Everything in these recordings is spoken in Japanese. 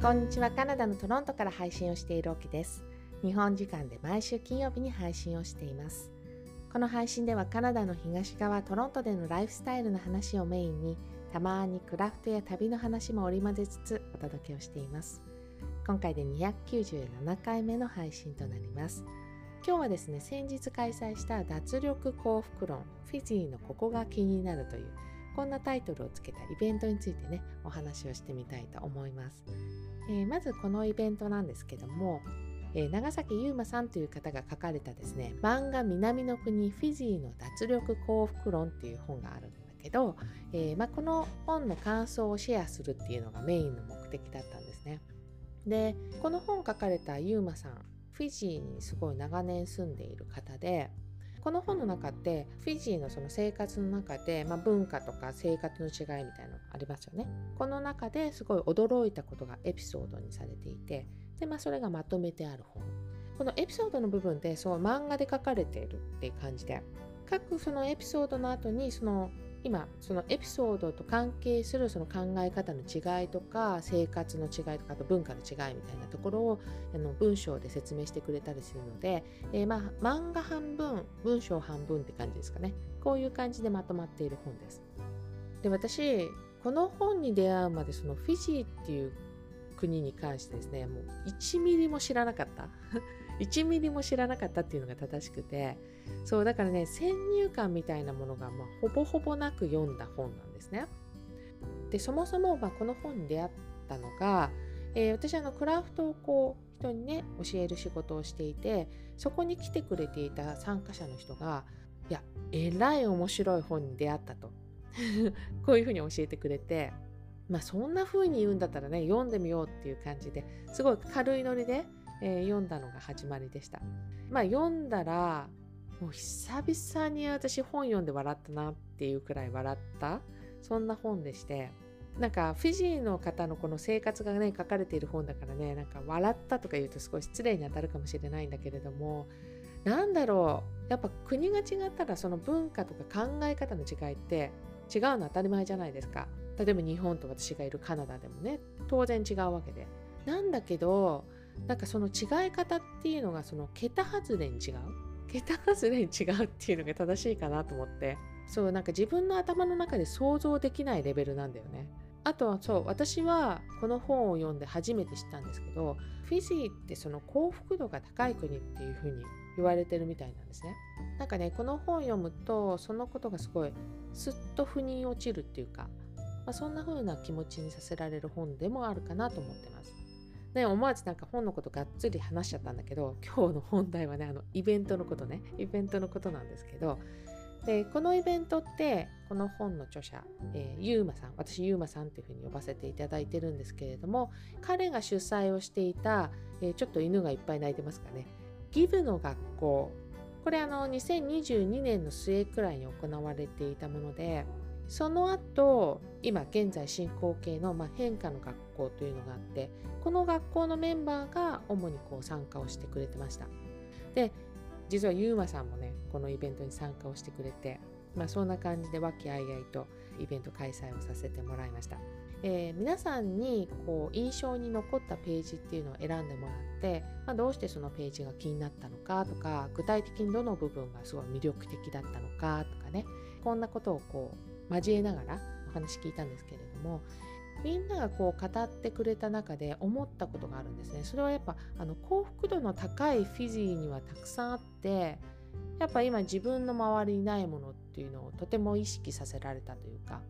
こんにちは。カナダのトロントから配信をしているオキです。日本時間で毎週金曜日に配信をしています。この配信ではカナダの東側トロントでのライフスタイルの話をメインにたまにクラフトや旅の話も織り交ぜつつお届けをしています。今回で297回目の配信となります。今日はですね先日開催した脱力幸福論フィジーのここが気になるというこんなタイトルをつけたイベントについてねお話をしてみたいと思います、えー、まずこのイベントなんですけども、えー、長崎優馬さんという方が書かれたですね漫画南の国フィジーの脱力幸福論っていう本があるんだけど、えー、まあ、この本の感想をシェアするっていうのがメインの目的だったんですね。でこの本書かれた優馬さんフィジーにすごい長年住んでいる方でこの本の中ってフィジーのその生活の中で、まあ、文化とか生活の違いみたいなのありますよね。この中ですごい驚いたことがエピソードにされていてで、まあ、それがまとめてある本。このエピソードの部分でそう漫画で書かれているっていう感じで各そのエピソードの後にその今そのエピソードと関係するその考え方の違いとか生活の違いとかあと文化の違いみたいなところをあの文章で説明してくれたりするので、えー、まあ漫画半分文章半分って感じですかねこういう感じでまとまっている本です。で私この本に出会うまでそのフィジーっていう国に関してですねもう1ミリも知らなかった 1ミリも知らなかったっていうのが正しくてそうだからね先入観みたいなものが、まあ、ほぼほぼなく読んだ本なんですね。でそもそも、まあ、この本に出会ったのが、えー、私あのクラフトをこう人にね教える仕事をしていてそこに来てくれていた参加者の人がいやえらい面白い本に出会ったと こういうふうに教えてくれてまあそんな風に言うんだったらね読んでみようっていう感じですごい軽いノリでえー、読んだのが始まりでした。まあ読んだらもう久々に私本読んで笑ったなっていうくらい笑った。そんな本でして。なんかフィジーの方のこの生活がね書かれている本だからねなんか笑ったとか言うと少し失礼に当たるかもしれないんだけれどもなんだろう。やっぱ国が違ったらその文化とか考え方の違いって違うの当たり前じゃないですか。例えば日本と私がいるカナダでもね当然違うわけで。なんだけどなんかその違い方っていうのがその桁外れに違う。桁外れに違うっていうのが正しいかなと思って。そうなんか自分の頭の中で想像できないレベルなんだよね。あとはそう私はこの本を読んで初めて知ったんですけどフィジーってその幸福度が高い国っていう風に言われてるみたいなんですね。なんかねこの本を読むとそのことがすごいすっと腑に落ちるっていうか、まあ、そんな風な気持ちにさせられる本でもあるかなと思ってます。ね、思わずなんか本のことがっつり話しちゃったんだけど今日の本題はねあのイベントのことね。イベントのことなんですけど。でこのイベントってこの本の著者、えー、ゆうまさん。私ゆうまさんっていうふうに呼ばせていただいてるんですけれども彼が主催をしていた、えー、ちょっと犬がいっぱい泣いてますかね。ギブの学校。これあの2022年の末くらいに行われていたものでその後今現在進行形の、まあ、変化の学校というのがあってこの学校のメンバーが主にこう参加をしてくれてました。で実はゆうまさんもねこのイベントに参加をしてくれて、まあ、そんな感じで和気あいあいとイベント開催をさせてもらいました、えー、皆さんにこう印象に残ったページっていうのを選んでもらって、まあ、どうしてそのページが気になったのかとか具体的にどの部分がすごい魅力的だったのかとかねこんなことをこう交えながらお話聞いたんですけれどもみんながこう語ってくれた中で思ったことがあるんですね。それはやっぱあの幸福度の高いフィジーにはたくさんあってやっぱ今自分の周りにないものっていうのをとても意識させられたというか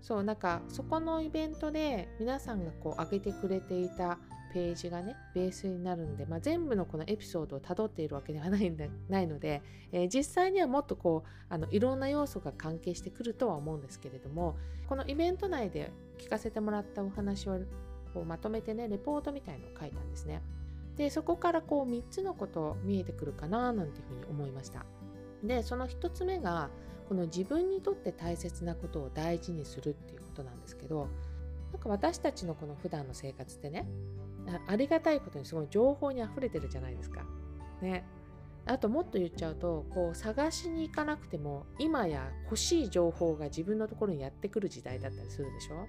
そうなんかそこのイベントで皆さんがこう上げてくれていたページがねベースになるんで、まあ、全部のこのエピソードをたどっているわけではないんで ないので、えー、実際にはもっとこうあのいろんな要素が関係してくるとは思うんですけれどもこのイベント内で聞かせてもらったお話をこうまとめてねレポートみたいのを書いたんですね。でそこからこう3つのこと見えてくるかななんていうふうに思いました。でその1つ目がこの自分にとって大切なことを大事にするっていうことなんですけどなんか私たちのこの普段の生活ってねありがたいことにすごい情報にあふれてるじゃないですか。ね。あともっと言っちゃうとこう探しに行かなくても今や欲しい情報が自分のところにやってくる時代だったりするでしょ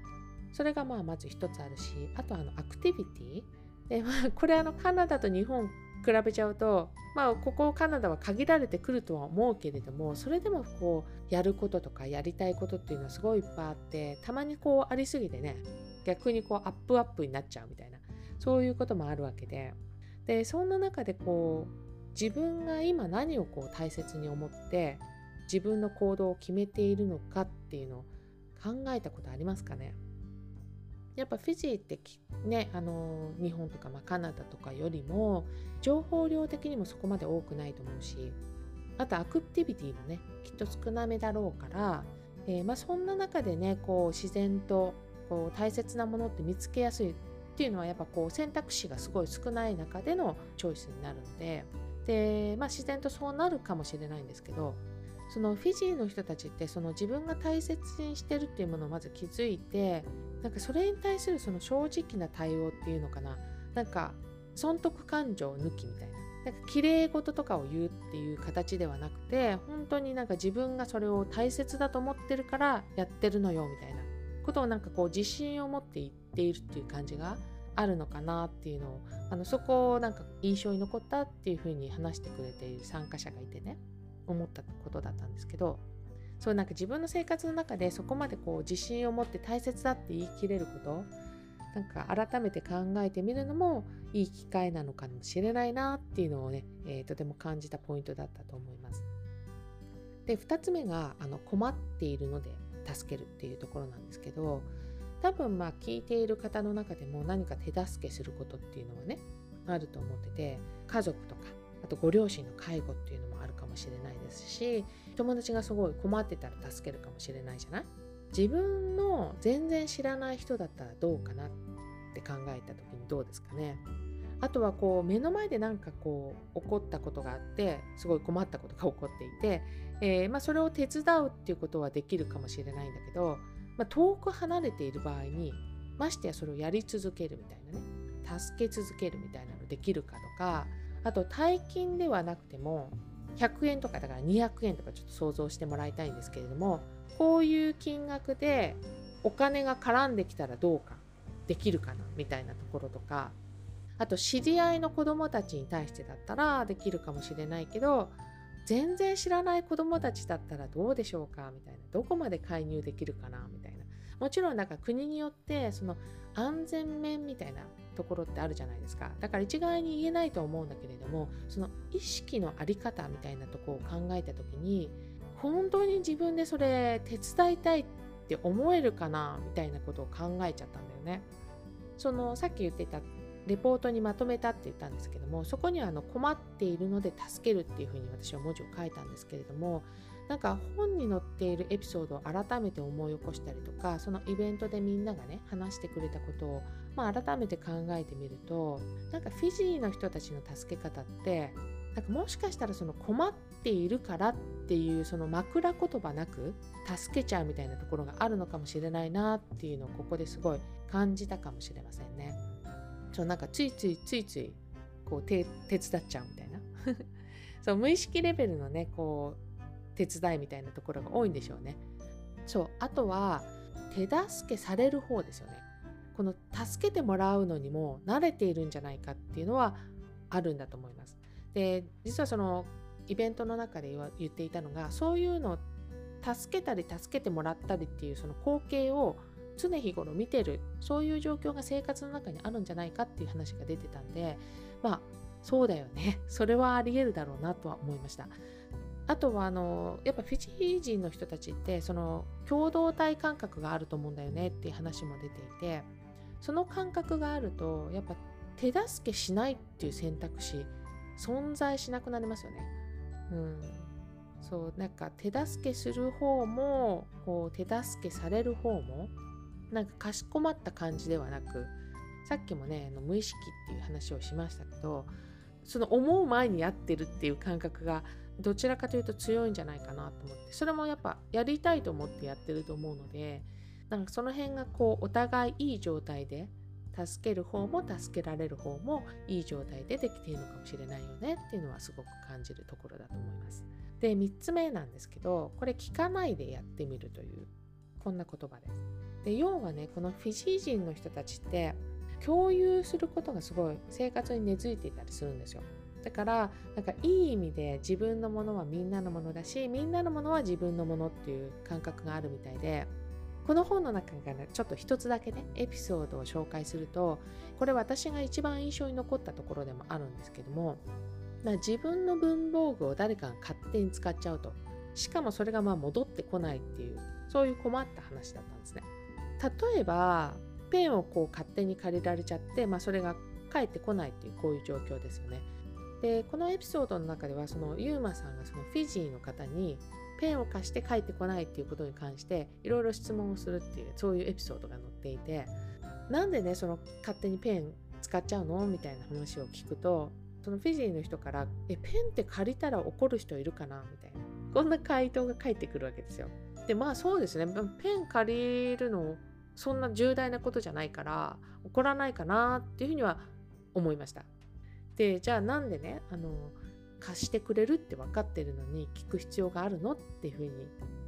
それがまあまず一つあるしあとあのアクティビティで、まあ、これあのカナダと日本比べちゃうとまあここカナダは限られてくるとは思うけれどもそれでもこうやることとかやりたいことっていうのはすごいいっぱいあってたまにこうありすぎてね逆にこうアップアップになっちゃうみたいなそういうこともあるわけで。でそんな中でこう自分が今何をこう大切に思って自分の行動を決めているのかっていうのを考えたことありますかね。やっぱフィジーってねあの日本とか、まあ、カナダとかよりも情報量的にもそこまで多くないと思うしあとアクティビティもねきっと少なめだろうから、えー、まあ、そんな中でねこう自然とこう大切なものって見つけやすいっていうのはやっぱこう選択肢がすごい少ない中でのチョイスになるのでで、まあ、自然とそうなるかもしれないんですけどそのフィジーの人たちってその自分が大切にしてるっていうものをまず気づいてなんかそれに対するその正直な対応っていうのかな。なんか損得感情抜きみたいな。なんか綺麗事とかを言うっていう形ではなくて本当になんか自分がそれを大切だと思ってるからやってるのよみたいな。ことをなんかこう自信を持って言っているっていう感じがあるのかなっていうのをあのそこをなんか印象に残ったっていうふうに話してくれている参加者がいてね思ったことだったんですけどそうなんか自分の生活の中でそこまでこう自信を持って大切だって言い切れることなんか改めて考えてみるのもいい機会なのかもしれないなっていうのをね、えー、とても感じたポイントだったと思います。で2つ目があの困っているので助けるっていうところなんですけど多分まあ聞いている方の中でも何か手助けすることっていうのはねあると思ってて家族とかあとご両親の介護っていうのもあるかもしれないですし友達がすごい困ってたら助けるかもしれないじゃない？自分の全然知らない人だったらどうかなって考えた時にどうですかね？あとはこう目の前で何かこう起こったことがあってすごい困ったことが起こっていて、えー、まあ、それを手伝うっていうことはできるかもしれないんだけど、まあ、遠く離れている場合にましてやそれをやり続けるみたいなね助け続けるみたいなのできるかとかあと大金ではなくても100円とかだから200円とかちょっと想像してもらいたいんですけれどもこういう金額でお金が絡んできたらどうかできるかなみたいなところとかあと知り合いの子どもたちに対してだったらできるかもしれないけど全然知らない子どもたちだったらどうでしょうかみたいな。どこまで介入できるかなみたいな。もちろんなんか国によってその安全面みたいなところってあるじゃないですか。だから一概に言えないと思うんだけれどもその意識の在り方みたいなとこを考えた時に本当に自分でそれ手伝いたいって思えるかなみたいなことを考えちゃったんだよね。そのさっき言ってたレポートにまとめたって言ったんですけどもそこにはあの困っているので助けるっていうふうに私は文字を書いたんですけれどもなんか本に載っているエピソードを改めて思い起こしたりとかそのイベントでみんながね話してくれたことを、まあ、改めて考えてみるとなんかフィジーの人たちの助け方ってなんかもしかしたらその困っているからっていうその枕言葉なく助けちゃうみたいなところがあるのかもしれないなっていうのをここですごい感じたかもしれませんね。そうなんかついついついついこう手手伝っちゃうみたいな そう無意識レベルのねこう手伝いみたいなところが多いんでしょうね。そうあとは手助けされる方ですよね。この助けてもらうのにも慣れているんじゃないかっていうのはあるんだと思います。で実はそのイベントの中で言っていたのがそういうのを助けたり助けてもらったりっていうその光景を常日頃見てるそういう状況が生活の中にあるんじゃないかっていう話が出てたんでまあそうだよね。それはありえるだろうなとは思いました。あとはあのやっぱフィジー人の人たちってその共同体感覚があると思うんだよねっていう話も出ていてその感覚があるとやっぱ手助けしないっていう選択肢存在しなくなりますよね。うん、そうなんか手助けする方もこう手助けされる方もなんかかしこまった感じではなくさっきもねあの無意識っていう話をしましたけどその思う前にやってるっていう感覚がどちらかというと強いんじゃないかなと思ってそれもやっぱやりたいと思ってやってると思うのでなんかその辺がこうお互いいい状態で助ける方も助けられる方もいい状態でできているのかもしれないよねっていうのはすごく感じるところだと思います。で3つ目なんですけどこれ聞かないでやってみるというこんな言葉です。で要はねこのフィジー人の人たちって共有することがすごい生活に根付いていたりするんですよ。だからなんかいい意味で自分のものはみんなのものだしみんなのものは自分のものっていう感覚があるみたいでこの本の中からちょっと一つだけねエピソードを紹介するとこれ私が一番印象に残ったところでもあるんですけども、まあ、自分の文房具を誰かが勝手に使っちゃうとしかもそれがまあ戻ってこないっていうそういう困った話だったんですね例えばペンをこう勝手に借りられちゃって、まあ、それが返ってこないっていうこういう状況ですよねでこのエピソードの中ではそのユーマさんがそのフィジーの方にペンを貸して帰ってこないっていうことに関していろいろ質問をするっていうそういうエピソードが載っていてなんでねその勝手にペン使っちゃうの？みたいな話を聞くとそのフィジーの人から「えペンって借りたら怒る人いるかな?」みたいなこんな回答が返ってくるわけですよ。でまあそうですね。ペン借りるのそんな重大なことじゃないから怒らないかなっていうふうには思いました。でじゃあなんでねあの貸してくれるって分かってるのに聞く必要があるのっていうふうに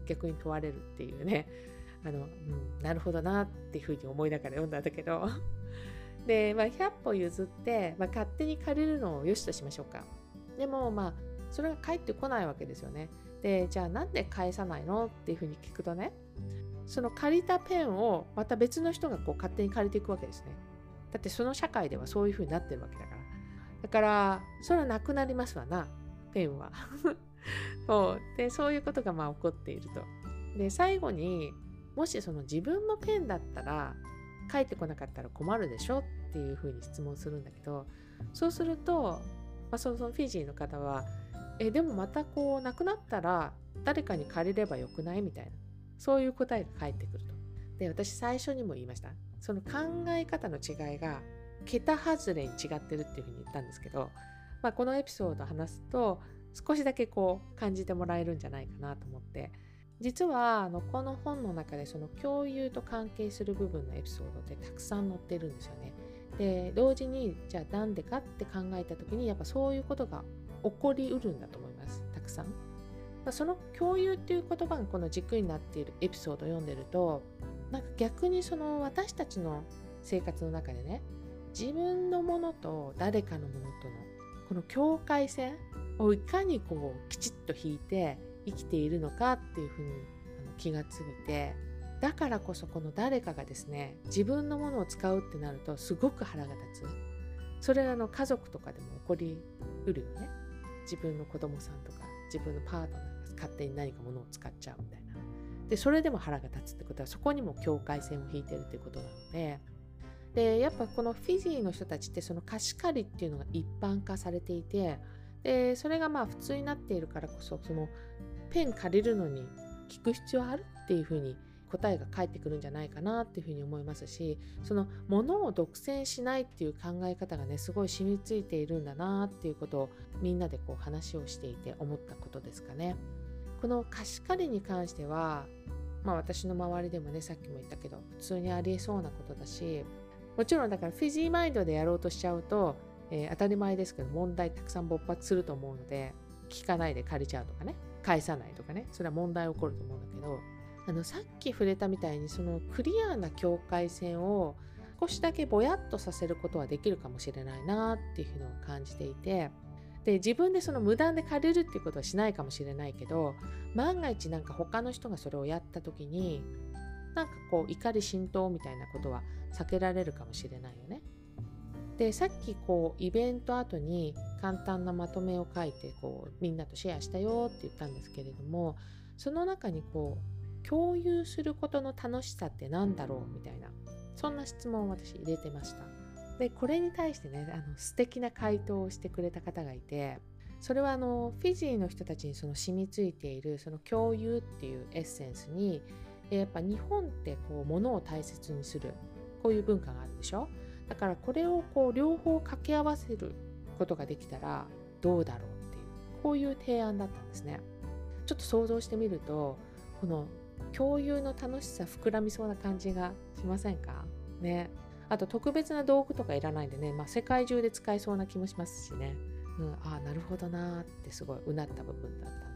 逆に問われるっていうね。あの、うん、なるほどなっていうふうに思いながら読んだんだけど。で、まあ、100歩譲って、まあ、勝手に借りるのを良しとしましょうか。でもまあそれが返ってこないわけですよね。でじゃあなんで返さないの？っていうふうに聞くとねその借りたペンをまた別の人がこう勝手に借りていくわけですね。だってその社会ではそういうふうになってるわけだから。だからそれはなくなりますわなペンは。そう。でそういうことがまあ起こっていると。で最後にもしその自分のペンだったら帰ってこなかったら困るでしょ？っていうふうに質問するんだけどそうすると、まあ、そのフィジーの方はえでもまたこうなくなったら誰かに借りればよくない？みたいなそういう答えが返ってくると。で私最初にも言いましたその考え方の違いが桁外れに違ってるっていうふうに言ったんですけど、まあ、このエピソードを話すと少しだけこう感じてもらえるんじゃないかなと思って実はあのこの本の中でその共有と関係する部分のエピソードってたくさん載ってるんですよね。で同時にじゃあなんでかって考えた時にやっぱそういうことが起こりうるんだと思います。たくさん。その共有っていう言葉がこの軸になっているエピソードを読んでるとなんか逆にその私たちの生活の中でね自分のものと誰かのものとのこの境界線をいかにこうきちっと引いて生きているのかっていうふうに気がついてだからこそこの誰かがですね自分のものを使うってなるとすごく腹が立つ。それあの家族とかでも起こりうるよね。自分の子供さんとか自分のパートナーが勝手に何かものを使っちゃうみたいな。でそれでも腹が立つってことはそこにも境界線を引いてるっていうことなので。でやっぱこのフィジーの人たちってその貸し借りっていうのが一般化されていてでそれがまあ普通になっているからこそそのペン借りるのに聞く必要あるっていうふうに答えが返ってくるんじゃないかなっていうふうに思いますしそのものを独占しないっていう考え方がねすごい染みついているんだなっていうことをみんなでこう話をしていて思ったことですかね。この貸し借りに関してはまあ私の周りでもねさっきも言ったけど普通にありえそうなことだしもちろんだからフィジーマインドでやろうとしちゃうと、えー、当たり前ですけど問題たくさん勃発すると思うので聞かないで借りちゃうとかね返さないとかねそれは問題起こると思うんだけどあのさっき触れたみたいにそのクリアな境界線を少しだけぼやっとさせることはできるかもしれないなっていうのを感じていてで自分でその無断で借りるっていうことはしないかもしれないけど万が一なんか他の人がそれをやった時になんかこう怒り浸透みたいなことは避けられるかもしれないよね。でさっきこうイベント後に簡単なまとめを書いてこうみんなとシェアしたよって言ったんですけれどもその中にこう共有することの楽しさって何だろうみたいなそんな質問を私入れてました。でこれに対してねあの素敵な回答をしてくれた方がいてそれはあのフィジーの人たちにその染みついているその共有っていうエッセンスにやっぱ日本ってこう物を大切にするこういう文化があるでしょ？だからこれをこう両方掛け合わせることができたらどうだろうっていうこういう提案だったんですねちょっと想像してみるとこの共有の楽しさ膨らみそうな感じがしませんか？ね。あと特別な道具とかいらないんでね、まあ、世界中で使えそうな気もしますしね、うん、ああなるほどなーってすごいうなった部分だった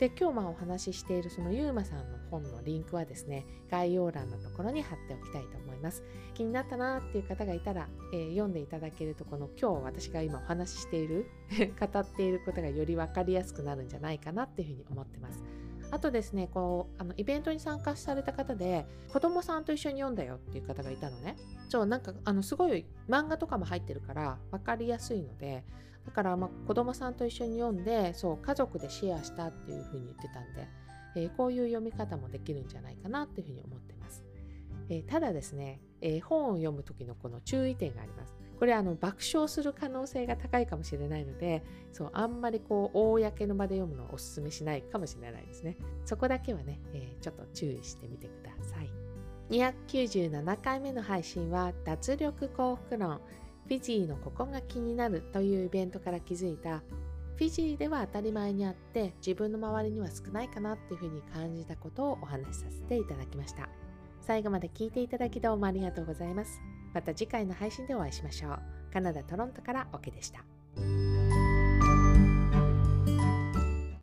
で今日まあお話ししているそのゆうまさんの本のリンクはですね概要欄のところに貼っておきたいと思います。気になったなっていう方がいたら、えー、読んでいただけるとこの今日私が今お話ししている 語っていることがより分かりやすくなるんじゃないかなっていうふうに思ってます。あとですねこうあのイベントに参加された方で子供さんと一緒に読んだよっていう方がいたのね。そうなんかあのすごい漫画とかも入ってるから分かりやすいのでだからまあ子供さんと一緒に読んでそう家族でシェアしたっていうふうに言ってたんで、えー、こういう読み方もできるんじゃないかなっていうふうに思ってます、えー、ただですね、えー、本を読む時のこの注意点があります。これあの爆笑する可能性が高いかもしれないのでそうあんまりこう公の場で読むのはおすすめしないかもしれないですね。そこだけはね、えー、ちょっと注意してみてください。297回目の配信は脱力幸福論フィジーのここが気になるというイベントから気づいた。フィジーでは当たり前にあって自分の周りには少ないかなっていうふうに感じたことをお話しさせていただきました。最後まで聞いていただきどうもありがとうございます。また次回の配信でお会いしましょう。カナダ・トロントからオ、OK、ケでした。